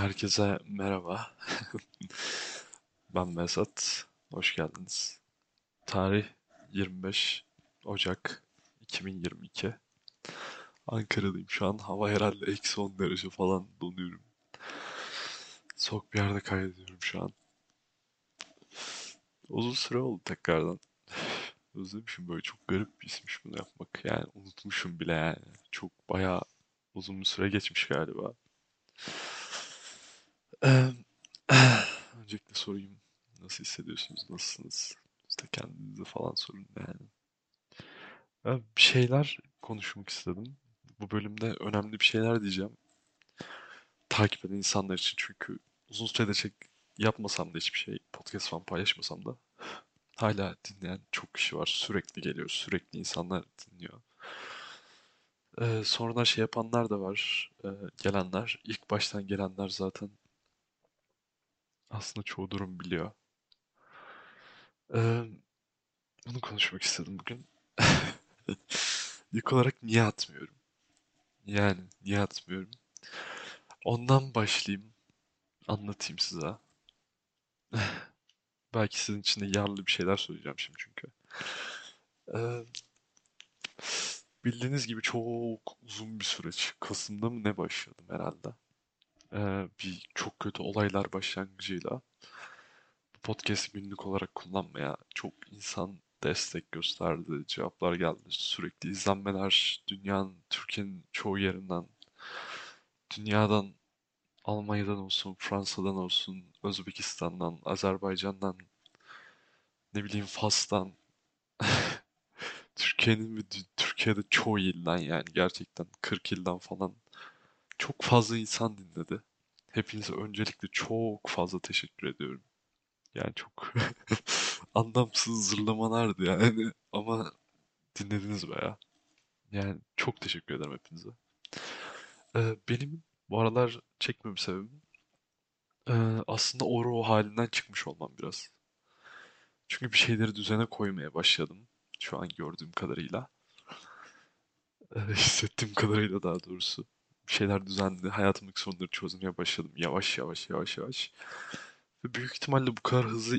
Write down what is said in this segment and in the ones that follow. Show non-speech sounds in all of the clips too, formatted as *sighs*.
Herkese merhaba. *laughs* Ben Mesat. Hoş geldiniz. Tarih 25 Ocak 2022. Ankara'dayım şu an. Hava herhalde eksi 10 derece falan donuyorum. Soğuk bir yerde kaydediyorum şu an. Uzun süre oldu tekrardan. *sighs* Özlemişim böyle çok garip bir ismiş bunu yapmak. Yani unutmuşum bile yani. Çok bayağı uzun bir süre geçmiş galiba. *sighs* Öncelikle sorayım. Nasıl hissediyorsunuz? Nasılsınız? İşte kendinize falan sorun yani. Ben bir şeyler konuşmak istedim. Bu bölümde önemli bir şeyler diyeceğim. Takip eden insanlar için çünkü uzun süredir çek yapmasam da hiçbir şey, podcast falan paylaşmasam da *sighs* hala dinleyen çok kişi var. Sürekli geliyor, sürekli insanlar dinliyor. Ee, sonradan şey yapanlar da var, ee, gelenler. İlk baştan gelenler zaten aslında çoğu durum biliyor. Ee, bunu konuşmak istedim bugün. *laughs* İlk olarak niye atmıyorum? Yani niye atmıyorum? Ondan başlayayım, anlatayım size. *laughs* Belki sizin için de yararlı bir şeyler söyleyeceğim şimdi çünkü. Ee, bildiğiniz gibi çok uzun bir süreç. Kasım'da mı ne başladım herhalde. Ee, bir çok kötü olaylar başlangıcıyla podcast günlük olarak kullanmaya çok insan destek gösterdi, cevaplar geldi, sürekli izlenmeler dünyanın, Türkiye'nin çoğu yerinden, dünyadan, Almanya'dan olsun, Fransa'dan olsun, Özbekistan'dan, Azerbaycan'dan, ne bileyim Fas'tan, *laughs* Türkiye'nin ve Türkiye'de çoğu ilden yani gerçekten 40 ilden falan çok fazla insan dinledi. Hepinize öncelikle çok fazla teşekkür ediyorum. Yani çok *laughs* anlamsız zırlamalardı yani ama dinlediniz baya. Yani çok teşekkür ederim hepinize. Ee, benim bu aralar çekmem sebebim ee, aslında o halinden çıkmış olmam biraz. Çünkü bir şeyleri düzene koymaya başladım şu an gördüğüm kadarıyla. Ee, *laughs* hissettiğim kadarıyla daha doğrusu. Şeyler düzenli, hayatımdaki sorunları çözmeye başladım yavaş yavaş yavaş yavaş. Ve büyük ihtimalle bu kadar hızlı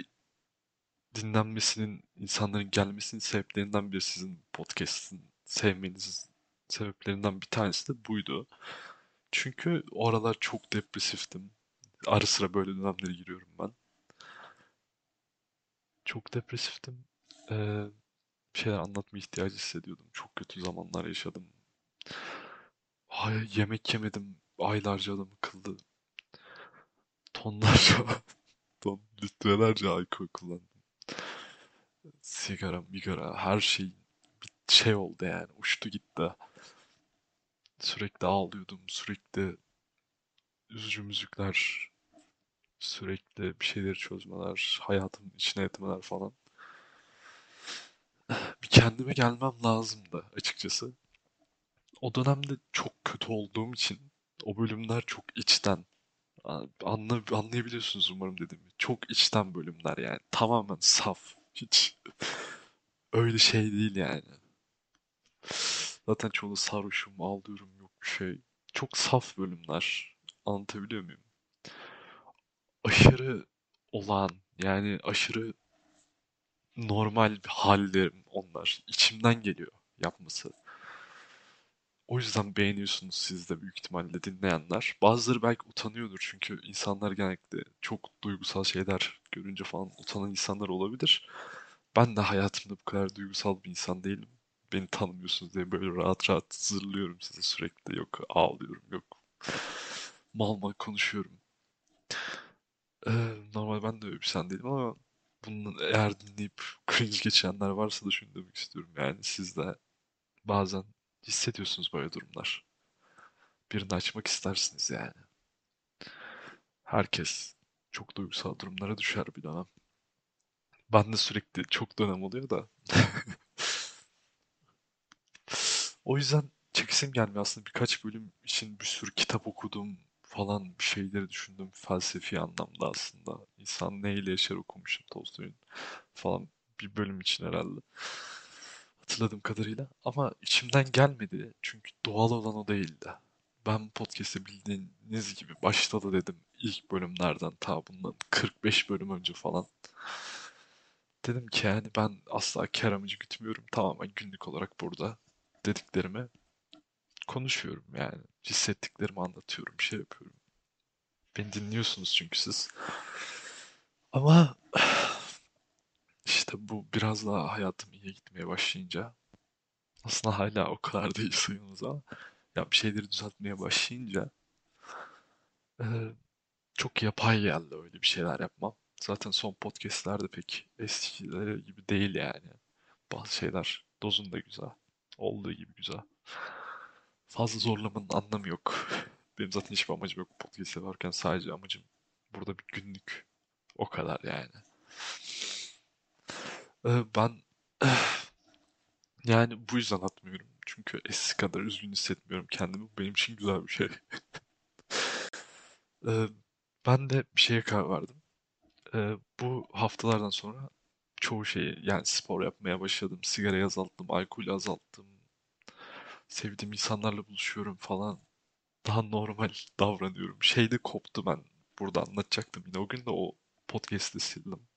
dinlenmesinin, insanların gelmesinin sebeplerinden biri sizin podcast'ın sevmenizin sebeplerinden bir tanesi de buydu. Çünkü o aralar çok depresiftim. Ara sıra böyle dönemlere giriyorum ben. Çok depresiftim. Ee, bir şeyler anlatma ihtiyacı hissediyordum. Çok kötü zamanlar yaşadım. Ay, yemek yemedim. Aylarca adam akıllı. Tonlarca, *laughs* ton, litrelerce alkol kullandım. Sigara, migara, her şey bir şey oldu yani. Uçtu gitti. Sürekli ağlıyordum. Sürekli üzücü müzikler. Sürekli bir şeyleri çözmeler. Hayatımın içine etmeler falan. Bir kendime gelmem lazımdı açıkçası. O dönemde çok kötü olduğum için o bölümler çok içten. Anla, anlayabiliyorsunuz umarım dediğimi. Çok içten bölümler yani. Tamamen saf. Hiç *laughs* öyle şey değil yani. Zaten çoğunu sarhoşum, ağlıyorum, yok bir şey. Çok saf bölümler. Anlatabiliyor muyum? Aşırı olağan, yani aşırı normal bir hallerim onlar. İçimden geliyor yapması. O yüzden beğeniyorsunuz siz de büyük ihtimalle dinleyenler. Bazıları belki utanıyordur çünkü insanlar genellikle çok duygusal şeyler görünce falan utanan insanlar olabilir. Ben de hayatımda bu kadar duygusal bir insan değilim. Beni tanımıyorsunuz diye böyle rahat rahat zırlıyorum size sürekli. Yok ağlıyorum, yok mal mal konuşuyorum. Ee, normal ben de öyle bir insan değilim ama bunu eğer dinleyip cringe geçenler varsa da şunu demek istiyorum. Yani siz de bazen hissediyorsunuz böyle durumlar. Birini açmak istersiniz yani. Herkes çok duygusal durumlara düşer bir dönem. Ben de sürekli çok dönem oluyor da. *laughs* O yüzden çekisim gelmiyor aslında birkaç bölüm için bir sürü kitap okudum falan bir şeyleri düşündüm felsefi anlamda aslında. İnsan neyle yaşar okumuşum Tolstoy'un falan bir bölüm için herhalde. Hatırladığım kadarıyla. Ama içimden gelmedi. Çünkü doğal olan o değildi. Ben podcast'te bildiğiniz gibi başta da dedim. ilk bölümlerden ta bundan 45 bölüm önce falan. Dedim ki yani ben asla kar amacı gütmüyorum. Tamamen günlük olarak burada dediklerimi konuşuyorum yani. Hissettiklerimi anlatıyorum, şey yapıyorum. Beni dinliyorsunuz çünkü siz. Ama işte bu biraz daha hayatım iyiye gitmeye başlayınca aslında hala o kadar değil sayımız ama ya bir şeyleri düzeltmeye başlayınca e, çok yapay geldi öyle bir şeyler yapmam. Zaten son podcastlerde pek eskileri gibi değil yani. Bazı şeyler dozunda güzel. Olduğu gibi güzel. Fazla zorlamanın anlamı yok. Benim zaten hiçbir amacım yok podcast yaparken. Sadece amacım burada bir günlük. O kadar yani. Ee, ben *sighs* yani bu yüzden atmıyorum. Çünkü eskisi kadar üzgün hissetmiyorum kendimi. Bu benim için güzel bir şey. *laughs* Ee, ben de bir şeye karar verdim. Ee, bu haftalardan sonra çoğu şeyi yani spor yapmaya başladım. Sigarayı azalttım, alkolü azalttım. Sevdiğim insanlarla buluşuyorum falan. Daha normal davranıyorum. Şeyde koptu ben. Burada anlatacaktım yine. O gün de o podcast'ı sildim.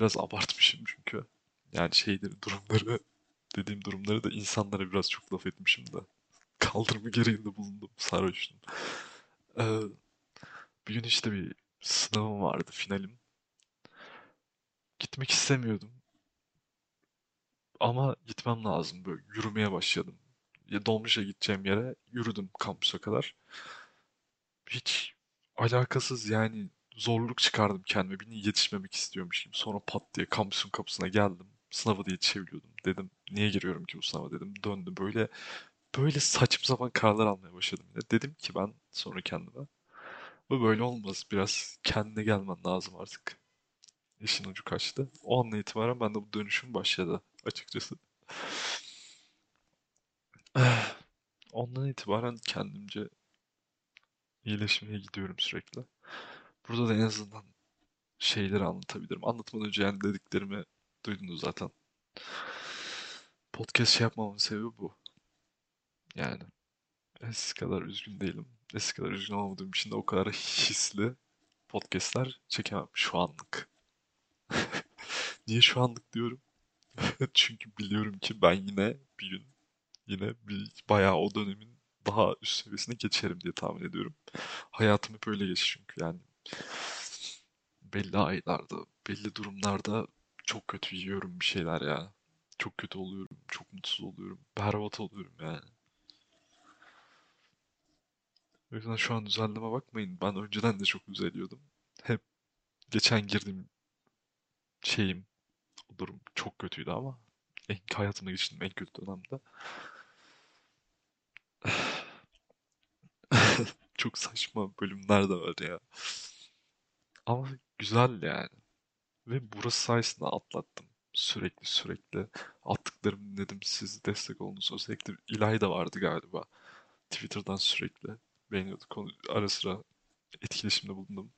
Biraz abartmışım çünkü. Yani şeyleri, durumları, dediğim durumları da insanlara biraz çok laf etmişim de. Kaldırma gereğinde bulundum. Sarhoştum. Ee, bir gün işte bir sınavım vardı, finalim. Gitmek istemiyordum. Ama gitmem lazım. Böyle yürümeye başladım. Ya dolmuşa gideceğim yere yürüdüm kampüse kadar. Hiç alakasız yani zorluk çıkardım kendime. Birine yetişmemek istiyormuş gibi. Sonra pat diye kampüsün kapısına geldim. Sınava da yetişebiliyordum. Dedim niye giriyorum ki bu sınava dedim. Döndüm böyle böyle saçma sapan kararlar almaya başladım yine. Dedim ki ben sonra kendime. Bu böyle olmaz. Biraz kendine gelmen lazım artık. İşin ucu kaçtı. O andan itibaren bende bu dönüşüm başladı açıkçası. *sighs* Ondan itibaren kendimce iyileşmeye gidiyorum sürekli. Burada da en azından şeyleri anlatabilirim. Anlatmadan önce yani dediklerimi duydunuz zaten. Podcast şey yapmamın sebebi bu. Yani eskisi kadar üzgün değilim. Eskisi kadar üzgün olmadığım için de o kadar *laughs* hisli podcastler çekemem şu anlık. *laughs* Niye şu anlık diyorum? *laughs* Çünkü biliyorum ki ben yine bir gün yine bir bayağı o dönemin daha üst seviyesine geçerim diye tahmin ediyorum. Hayatım hep öyle geçti çünkü yani belli aylarda, belli durumlarda çok kötü yiyorum bir şeyler ya. Çok kötü oluyorum, çok mutsuz oluyorum, berbat oluyorum yani. O yüzden şu an düzenleme bakmayın. Ben önceden de çok düzeliyordum. Hep geçen girdiğim şeyim, o durum çok kötüydü ama en, hayatımda geçirdiğim en kötü dönemde. *laughs* Çok saçma bölümler de var ya. Ama güzel yani. Ve burası sayesinde atlattım. Sürekli sürekli attıklarımı dinledim. Siz destek oldunuz. Özellikle İlay da vardı galiba. Twitter'dan sürekli beğeniyordu. Konu, ara sıra etkileşimde bulundum.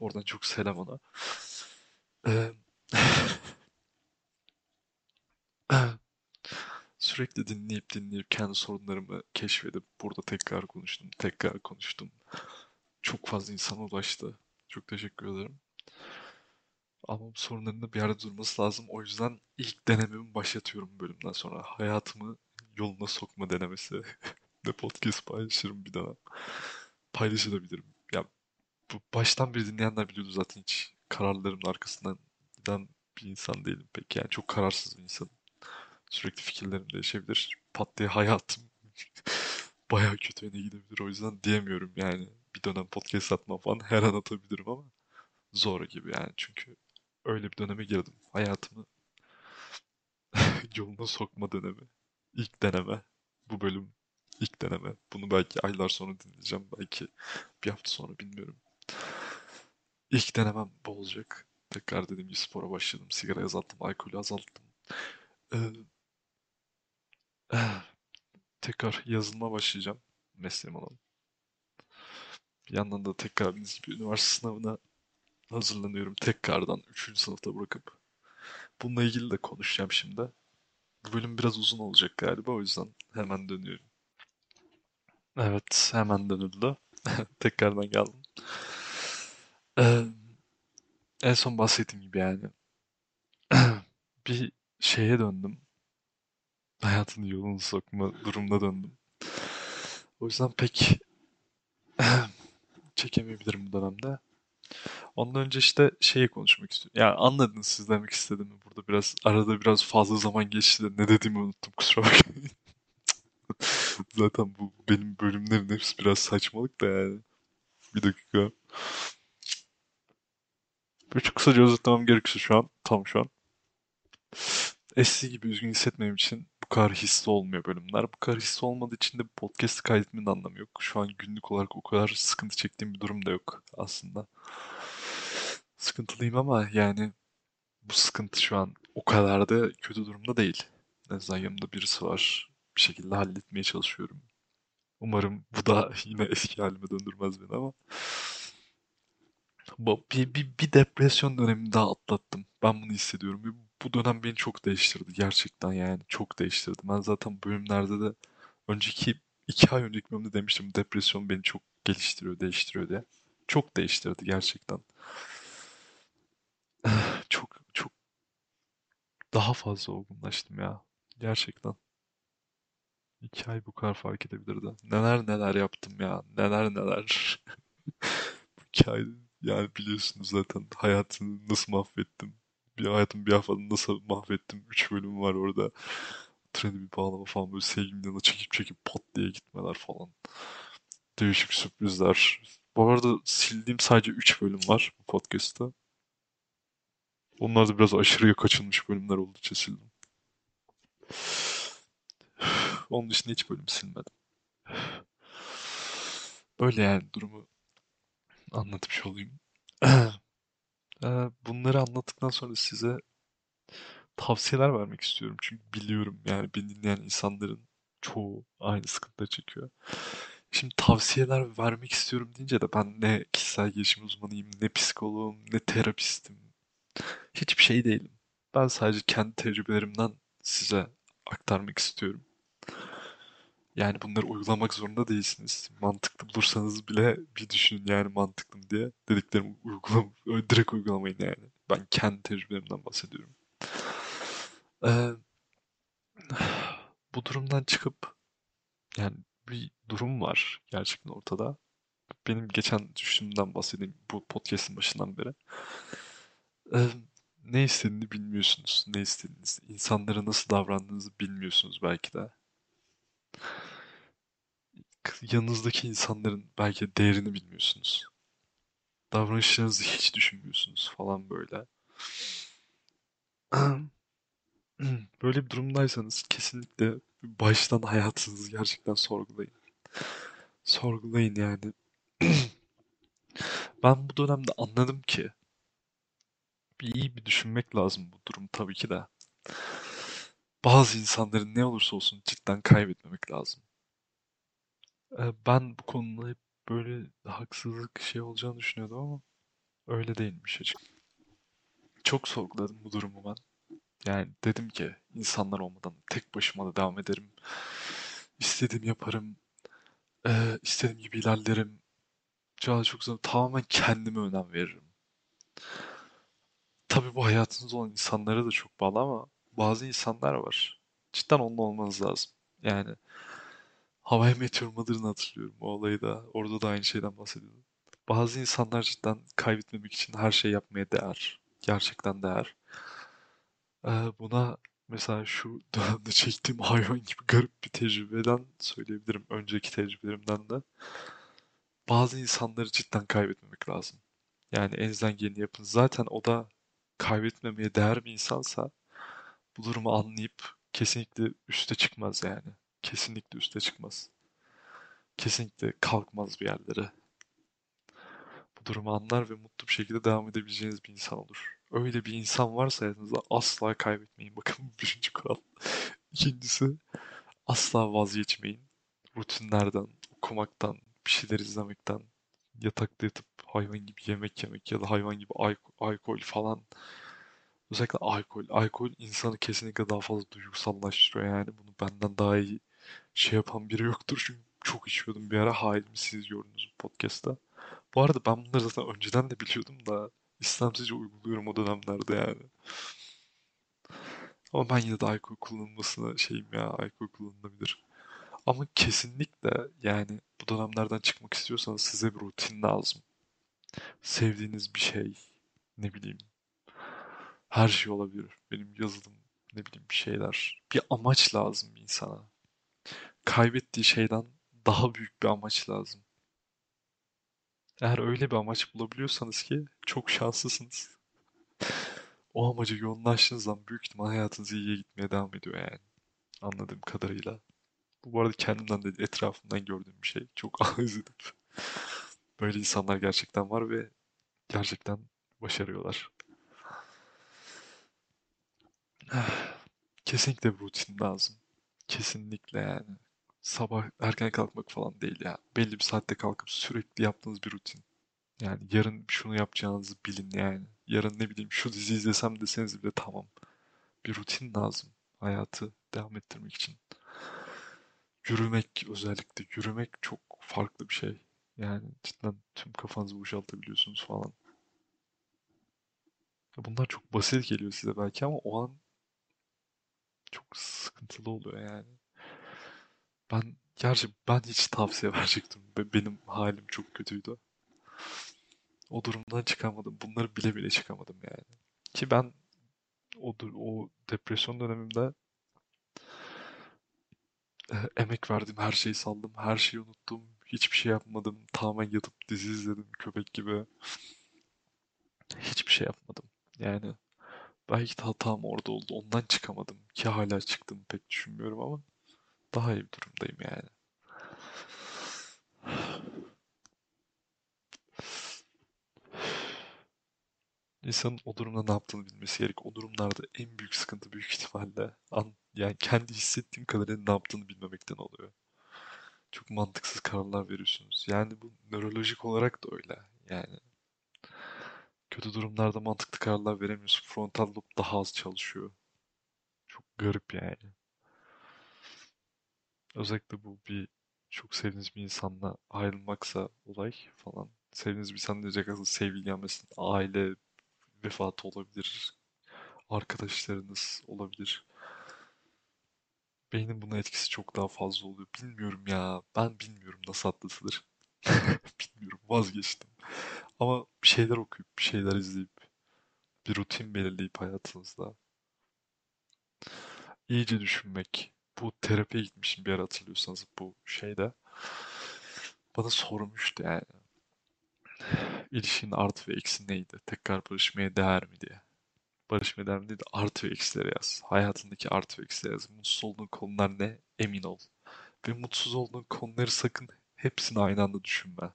Oradan çok selam ona. Sürekli dinleyip dinleyip kendi sorunlarımı keşfedip burada tekrar konuştum, tekrar konuştum. Çok fazla insana ulaştı. Çok teşekkür ederim. Ama bu sorunların da bir yerde durması lazım. O yüzden ilk denememi başlatıyorum bölümden sonra. Hayatımı yoluna sokma denemesi. *laughs* Ne podcast paylaşırım bir daha. Paylaşabilirim. Ya bu baştan beri dinleyenler biliyordu zaten hiç kararlarımın arkasından giden bir insan değilim pek. Yani çok kararsız bir insanım. Sürekli fikirlerim değişebilir. Pat diye hayatım *laughs* bayağı kötü yöne gidebilir. O yüzden diyemiyorum yani. Bir dönem podcast atmam falan her an atabilirim ama zor gibi yani. Çünkü öyle bir döneme girdim. Hayatımı *laughs* yoluna sokma dönemi. İlk deneme. Bu bölüm ilk deneme. Bunu belki aylar sonra dinleyeceğim. Belki bir hafta sonra bilmiyorum. İlk denemem bu olacak. Tekrar dediğim gibi spora başladım. Sigara azalttım, alkolü azalttım. Ee, tekrar yazılıma başlayacağım. Mesleğim olan. Bir yandan da tekrar bildiğiniz gibi üniversite sınavına hazırlanıyorum. Tekrardan 3. sınıfta bırakıp. Bununla ilgili de konuşacağım şimdi. Bu bölüm biraz uzun olacak galiba o yüzden hemen dönüyorum. Evet, hemen dönüldü. *laughs* Tekrardan geldim. Ee, en son bahsettiğim gibi yani *clears throat* bir şeye döndüm. Hayatın yolunu sokma durumuna döndüm. O yüzden pek *clears throat* çekemeyebilirim bu dönemde. Ondan önce işte şeyi konuşmak istiyorum. Yani anladınız siz demek istediğimi. Burada biraz arada biraz fazla zaman geçti de ne dediğimi unuttum kusura bakmayın. *laughs* Zaten bu benim bölümlerin hepsi biraz saçmalık da yani. Bir dakika. Bir çok kısaca özetlemem gerekirse şu an. Tam şu an. Eskisi gibi üzgün hissetmem için bu kadar hisli olmuyor bölümler. Bu kadar hisli olmadığı için de podcast kaydetmenin anlamı yok. Şu an günlük olarak o kadar sıkıntı çektiğim bir durum da yok aslında. Sıkıntılıyım ama yani bu sıkıntı şu an o kadar da kötü durumda değil. En azından yanımda birisi var. Bir şekilde halletmeye çalışıyorum. Umarım bu da *laughs* yine eski halime döndürmez beni ama bir, bir, bir depresyon dönemini daha atlattım. Ben bunu hissediyorum. Ve bu dönem beni çok değiştirdi. Gerçekten yani çok değiştirdi. Ben zaten bölümlerde de önceki iki ay önceki bölümde demiştim. Depresyon beni çok geliştiriyor, değiştiriyor diye. Çok değiştirdi gerçekten. *sighs* Çok çok daha fazla olgunlaştım ya. Gerçekten. İki ay bu kadar fark edebilirdi. Neler neler yaptım ya. Neler neler. *laughs* Bu iki ay yani biliyorsunuz zaten hayatını nasıl mahvettim. Bir hayatım bir haftada nasıl mahvettim. Üç bölüm var orada. Treni bir bağlama falan böyle sevgilimin yanına çekip çekip pat diye gitmeler falan. Değişik sürprizler. Bu arada sildiğim sadece 3 bölüm var bu podcast'ta. Onlar da biraz aşırıya kaçınmış bölümler olduğu için sildim. Onun dışında hiç bölüm silmedim. Böyle yani durumu anlatmış olayım. *clears throat* Bunları anlattıktan sonra size tavsiyeler vermek istiyorum. Çünkü biliyorum yani beni dinleyen insanların çoğu aynı sıkıntıları çekiyor. Şimdi tavsiyeler vermek istiyorum deyince de ben ne kişisel gelişim uzmanıyım, ne psikoloğum, ne terapistim. Hiçbir şey değilim. Ben sadece kendi tecrübelerimden size aktarmak istiyorum. Yani bunları uygulamak zorunda değilsiniz. Mantıklı bulursanız bile bir düşünün yani mantıklı mı diye. Dediklerimi uygulam *laughs* direkt uygulamayın yani. Ben kendi tecrübelerimden bahsediyorum. Ee, *sighs* bu durumdan çıkıp yani bir durum var gerçekten ortada. Benim geçen düştüğümden bahsedeyim bu podcast'in başından beri. Ee, ne istediğini bilmiyorsunuz. Ne istediğinizi, insanlara nasıl davrandığınızı bilmiyorsunuz belki de yanınızdaki insanların belki değerini bilmiyorsunuz. Davranışlarınızı hiç düşünmüyorsunuz falan böyle. *clears throat* Böyle bir durumdaysanız kesinlikle baştan hayatınızı gerçekten sorgulayın. Sorgulayın yani. *clears throat* Ben bu dönemde anladım ki bir iyi bir düşünmek lazım bu durum tabii ki de. Bazı insanların ne olursa olsun cidden kaybetmemek lazım. Ben bu konuda hep böyle haksızlık şey olacağını düşünüyordum ama öyle değilmiş açık. Çok sorguladım bu durumu ben. Yani dedim ki insanlar olmadan tek başıma da devam ederim. İstediğimi yaparım. İstediğim gibi ilerlerim. Çağla çok zor. Tamamen kendime önem veririm. Tabii bu hayatınızda olan insanlara da çok bağlı ama bazı insanlar var. Cidden onunla olmanız lazım. Yani How I Met Mother'ını hatırlıyorum o olayı da. Orada da aynı şeyden bahsediyordum. Bazı insanlar cidden kaybetmemek için her şey yapmaya değer. Gerçekten değer. Ee, buna mesela şu *laughs* dönemde çektiğim hayvan gibi garip bir tecrübeden söyleyebilirim. Önceki tecrübelerimden de. Bazı insanları cidden kaybetmemek lazım. Yani elinizden geleni yapın. Zaten o da kaybetmemeye değer bir insansa bu durumu anlayıp kesinlikle üste çıkmaz yani. Kesinlikle üste çıkmaz. Kesinlikle kalkmaz bir yerlere. Bu durumu anlar ve mutlu bir şekilde devam edebileceğiniz bir insan olur. Öyle bir insan varsa hayatınızda asla kaybetmeyin. Bakın bu birinci kural. İkincisi asla vazgeçmeyin. Rutinlerden, okumaktan, bir şeyler izlemekten, yatakta yatıp hayvan gibi yemek yemek ya da hayvan gibi alkol falan. Özellikle alkol. Alkol insanı kesinlikle daha fazla duygusallaştırıyor yani. Bunu benden daha iyi şey yapan biri yoktur çünkü çok içiyordum bir ara. Hain siz gördünüz bu podcast'ta. Bu arada ben bunları zaten önceden de biliyordum da istemsizce uyguluyorum o dönemlerde yani. Ama ben yine de alkol kullanılmasına şeyim ya alkol kullanılabilir. Ama kesinlikle yani bu dönemlerden çıkmak istiyorsanız size bir rutin lazım. Sevdiğiniz bir şey, ne bileyim, her şey olabilir. Benim yazılım, ne bileyim bir şeyler. Bir amaç lazım insana. Kaybettiği şeyden daha büyük bir amaç lazım. Eğer öyle bir amaç bulabiliyorsanız ki çok şanslısınız. O amaca yoğunlaştığınız zaman büyük ihtimal hayatınız iyiye gitmeye devam ediyor yani. Anladığım kadarıyla. Bu arada kendimden de etrafımdan gördüğüm bir şey. Çok *laughs* edip. Böyle insanlar gerçekten var ve gerçekten başarıyorlar. *sighs* Kesinlikle bir rutin lazım. Kesinlikle yani. Sabah erken kalkmak falan değil ya. Belli bir saatte kalkıp sürekli yaptığınız bir rutin. Yani yarın şunu yapacağınızı bilin yani. Yarın ne bileyim şu dizi izlesem deseniz bile tamam. Bir rutin lazım hayatı devam ettirmek için. Yürümek özellikle yürümek çok farklı bir şey. Yani cidden tüm kafanızı boşaltabiliyorsunuz falan. Bunlar çok basit geliyor size belki ama o an çok sıkıntılı oluyor yani. Ben gerçi ben hiç tavsiye *laughs* verecektim. Be- Benim halim çok kötüydü. O durumdan çıkamadım. Bunları bile bile çıkamadım yani. Ki ben o, o depresyon dönemimde e, emek verdim, her şeyi saldım, her şeyi unuttum. Hiçbir şey yapmadım. Tamamen yatıp dizi izledim köpek gibi. Hiçbir şey yapmadım. Yani belki de hatam orada oldu. Ondan çıkamadım. Ki hala çıktım pek düşünmüyorum ama daha iyi bir durumdayım yani. İnsanın o durumda ne yaptığını bilmesi gerek. O durumlarda en büyük sıkıntı büyük ihtimalle an, yani kendi hissettiğim kadarıyla ne yaptığını bilmemekten oluyor. Çok mantıksız kararlar veriyorsunuz. Yani bu nörolojik olarak da öyle. Yani kötü durumlarda mantıklı kararlar veremiyorsun. Frontal lob daha az çalışıyor. Çok garip yani. Özellikle bu bir çok sevdiğiniz bir insanla ayrılmaksa olay falan. Sevdiğiniz bir insan diyecek aslında sevgili. Aile vefatı olabilir. Arkadaşlarınız olabilir. Beynin buna etkisi çok daha fazla oluyor. Bilmiyorum ya. Ben bilmiyorum nasıl atlatılır. *laughs* Bilmiyorum. Vazgeçtim. Ama bir şeyler okuyup, bir şeyler izleyip, bir rutin belirleyip hayatınızda iyice düşünmek. Bu terapiye gitmişim bir ara hatırlıyorsanız bu şeyde. Bana sormuştu yani. İlişkinin artı ve eksi neydi? Tekrar barışmaya değer mi diye. Barışmaya değer mi değil de artı ve eksileri yaz. Hayatındaki artı ve eksileri yaz. Mutsuz olduğun konular ne? Emin ol. Ve mutsuz olduğun konuları sakın hepsini aynı anda düşünme.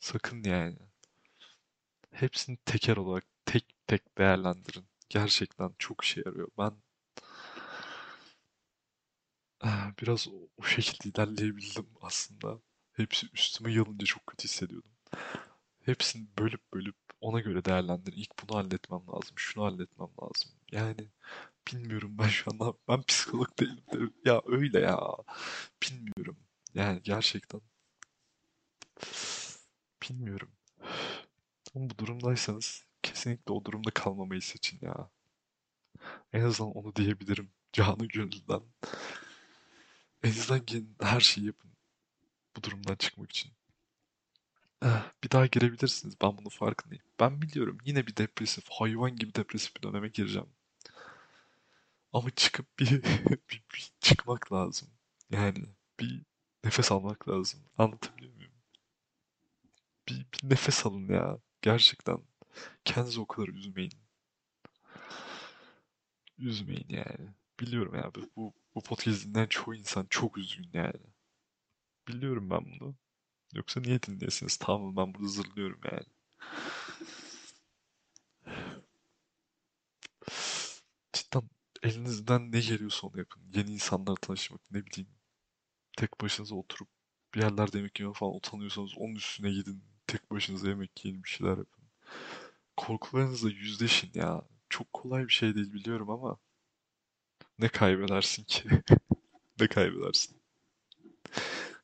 Sakın yani. Hepsini teker olarak tek tek değerlendirin. Gerçekten çok işe yarıyor. Ben eh, biraz o, şekilde ilerleyebildim aslında. Hepsi üstüme yalınca çok kötü hissediyordum. Hepsini bölüp bölüp ona göre değerlendirin. İlk bunu halletmem lazım, şunu halletmem lazım. Yani bilmiyorum ben şu anda ben psikolog değilim de ya öyle ya bilmiyorum. Yani gerçekten bilmiyorum. Ama bu durumdaysanız kesinlikle o durumda kalmamayı seçin ya. En azından onu diyebilirim canı gönülden. Elinizden gelen her şeyi yapın bu durumdan çıkmak için. Eh, Bir daha girebilirsiniz. Ben bunun farkındayım. Ben biliyorum yine bir depresif, hayvan gibi depresif bir döneme gireceğim. Ama çıkıp bir, *laughs* bir, bir çıkmak lazım. Yani bir nefes almak lazım. Anlatabiliyor muyum? Bir, bir nefes alın ya. Gerçekten. Kendinizi o kadar üzmeyin. Üzmeyin yani. Biliyorum ya bu, bu, podcast dinleyen çoğu insan çok üzgün yani. Biliyorum ben bunu. Yoksa niye dinleyesiniz? Tamam ben burada zırlıyorum yani. Cidden elinizden ne geliyorsa onu yapın. Yeni insanlarla tanışmak, ne bileyim. Tek başınıza oturup bir yerlerde yemek yemeye falan utanıyorsanız onun üstüne gidin. Tek başınıza yemek yiyin, bir şeyler yapın. Korkularınızla yüzleşin ya. Çok kolay bir şey değil biliyorum ama ne kaybedersin ki? *laughs* Ne kaybedersin?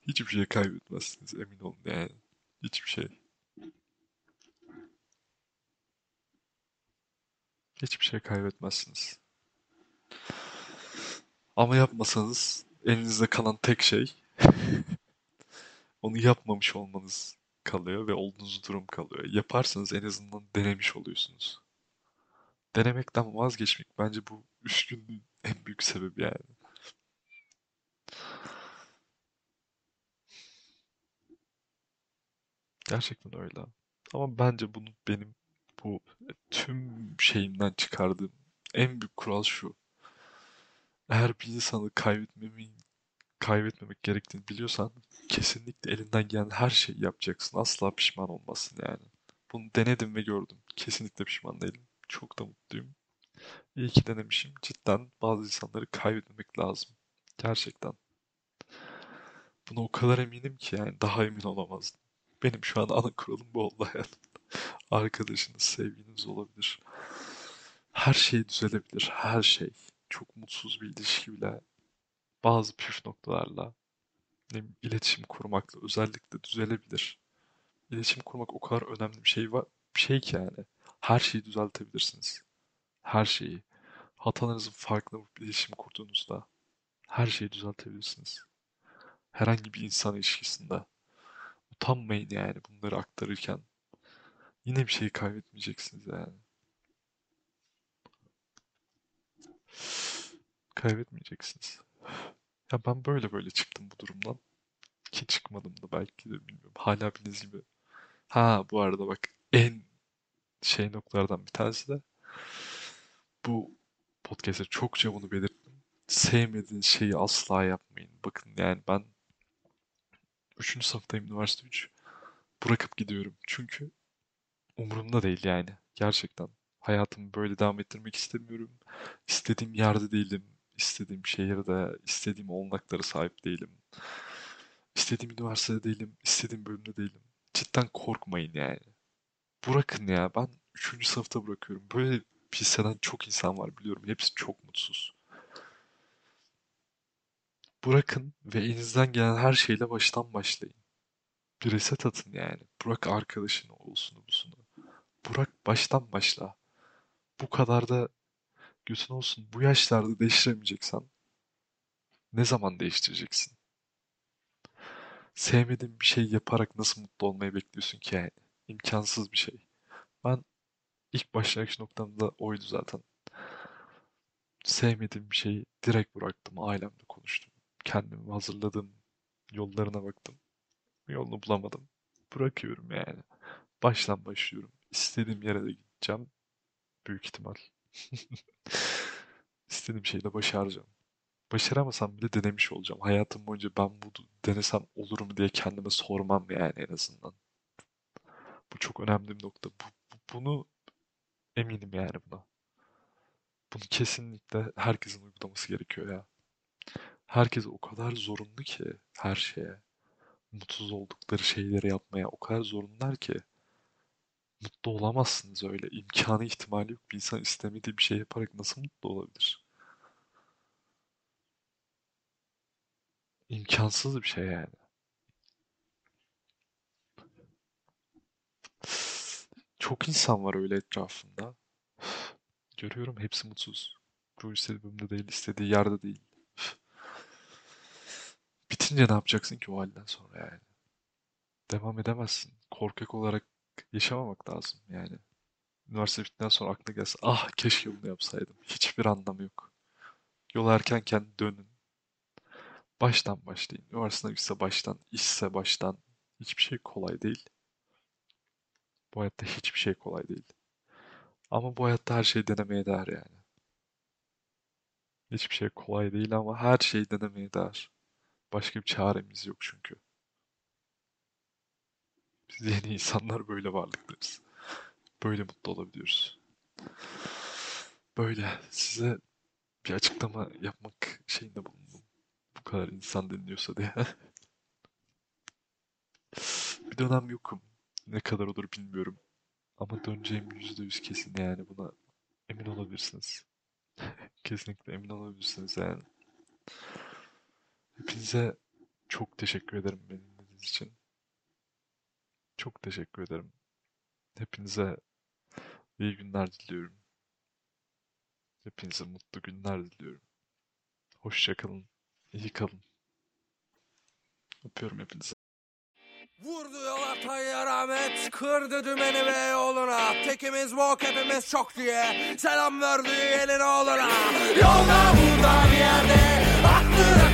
Hiçbir şey kaybetmezsiniz emin olun yani. Hiçbir şey. Hiçbir şey kaybetmezsiniz. Ama yapmasanız elinizde kalan tek şey *laughs* onu yapmamış olmanız kalıyor ve olduğunuz durum kalıyor. Yaparsanız en azından denemiş oluyorsunuz. Denemekten vazgeçmek bence bu üzgünlüğün *laughs* en büyük sebebi yani. Gerçekten öyle. Ama bence bunu benim bu tüm şeyimden çıkardığım en büyük kural şu. Eğer bir insanı kaybetmemin, kaybetmemek gerektiğini biliyorsan kesinlikle elinden gelen her şeyi yapacaksın. Asla pişman olmasın yani. Bunu denedim ve gördüm. Kesinlikle pişman değilim. Çok da mutluyum. İyi ki denemişim. Cidden bazı insanları kaybetmemek lazım. Gerçekten. Buna o kadar eminim ki yani daha emin olamazdım. Benim şu an ana kuralım bu oldu hayatım. *laughs* Arkadaşınız, sevginiz olabilir. Her şey düzelebilir. Her şey. Çok mutsuz bir ilişki bile bazı püf noktalarla ne iletişim kurmakla özellikle düzelebilir. İletişim kurmak o kadar önemli bir şey var, bir şey ki yani. Her şeyi düzeltebilirsiniz. Her şeyi. Hatalarınızın farkında olup iletişim kurduğunuzda her şeyi düzeltebilirsiniz. Herhangi bir insan ilişkisinde. Utanmayın yani bunları aktarırken. Yine bir şey kaybetmeyeceksiniz yani. Kaybetmeyeceksiniz. Ya ben böyle böyle çıktım bu durumdan. Ki çıkmadım da belki de bilmiyorum. Hala bildiğiniz gibi. Ha bu arada bak en şey noktalardan bir tanesi de bu podcast'te çokça bunu belirttim. Sevmediğiniz şeyi asla yapmayın. Bakın yani ben üçüncü sınıftayım üniversite 3. Bırakıp gidiyorum. Çünkü umurumda değil yani. Gerçekten. Hayatımı böyle devam ettirmek istemiyorum. İstediğim yerde değilim. İstediğim şehirde, istediğim olanaklara sahip değilim. İstediğim üniversitede değilim. istediğim bölümde değilim. Cidden korkmayın yani. Bırakın ya. Ben üçüncü sınıfta bırakıyorum. Böyle hisseden çok insan var biliyorum. Hepsi çok mutsuz. Bırakın ve elinizden gelen her şeyle baştan başlayın. Bir reset atın yani. Bırak arkadaşını olsun busunu. Bırak baştan başla. Bu kadar da götün olsun. Bu yaşlarda değiştiremeyeceksen ne zaman değiştireceksin? Sevmediğin bir şey yaparak nasıl mutlu olmayı bekliyorsun ki yani? İmkansız bir şey. Ben ilk başlangıç noktamda oydu zaten. Sevmediğim bir şeyi direkt bıraktım. Ailemle konuştum. Kendimi hazırladım. Yollarına baktım. Yolunu bulamadım. Bırakıyorum yani. Baştan başlıyorum. İstediğim yere de gideceğim. Büyük ihtimal. *laughs* İstediğim şeyi de başaracağım. Başaramasam bile denemiş olacağım. Hayatım boyunca ben bunu denesem olur mu diye kendime sormam yani en azından. Bu çok önemli bir nokta. Bu, bu- bunu eminim yani buna. Bunu kesinlikle herkesin uygulaması gerekiyor ya. Herkes o kadar zorunlu ki her şeye. Mutsuz oldukları şeyleri yapmaya o kadar zorunlular ki. Mutlu olamazsınız öyle. İmkanı ihtimali yok. Bir insan istemediği bir şey yaparak nasıl mutlu olabilir? İmkansız bir şey yani. Çok insan var öyle etrafında. Görüyorum hepsi mutsuz. İstediği bölümde değil, istediği yerde değil. Bitince ne yapacaksın ki o halden sonra yani? Devam edemezsin. Korkak olarak yaşamamak lazım yani. Üniversite bittikten sonra aklına gelsin. Ah keşke bunu yapsaydım. Hiçbir anlamı yok. Yol erkenken dönün. Baştan başlayın. Üniversite ise baştan, işse baştan. Hiçbir şey kolay değil. Bu hayatta hiçbir şey kolay değil. Ama bu hayatta her şeyi denemeye değer yani. Hiçbir şey kolay değil ama her şeyi denemeye değer. Başka bir çaremiz yok çünkü. Biz yeni insanlar böyle varlıklarız. Böyle mutlu olabiliyoruz. Böyle size bir açıklama yapmak şeyinde bulundum. Bu kadar insan dinliyorsa diye. *laughs* Bir dönem yokum. Ne kadar olur bilmiyorum. Ama döneceğim yüzde yüz kesin yani buna emin olabilirsiniz. *laughs* Kesinlikle emin olabilirsiniz yani. Hepinize Çok teşekkür ederim beni dinlediğiniz için. Çok teşekkür ederim. Hepinize iyi günler diliyorum. Hepinize mutlu günler diliyorum. Hoşça kalın. İyi kalın. Öpüyorum hepinizi. Vurdu yola tayyar Ahmet Kırdı dümeni ve yoluna Tekimiz bok hepimiz çok diye Selam verdi elin oğluna Yolda burada bir yerde Aklına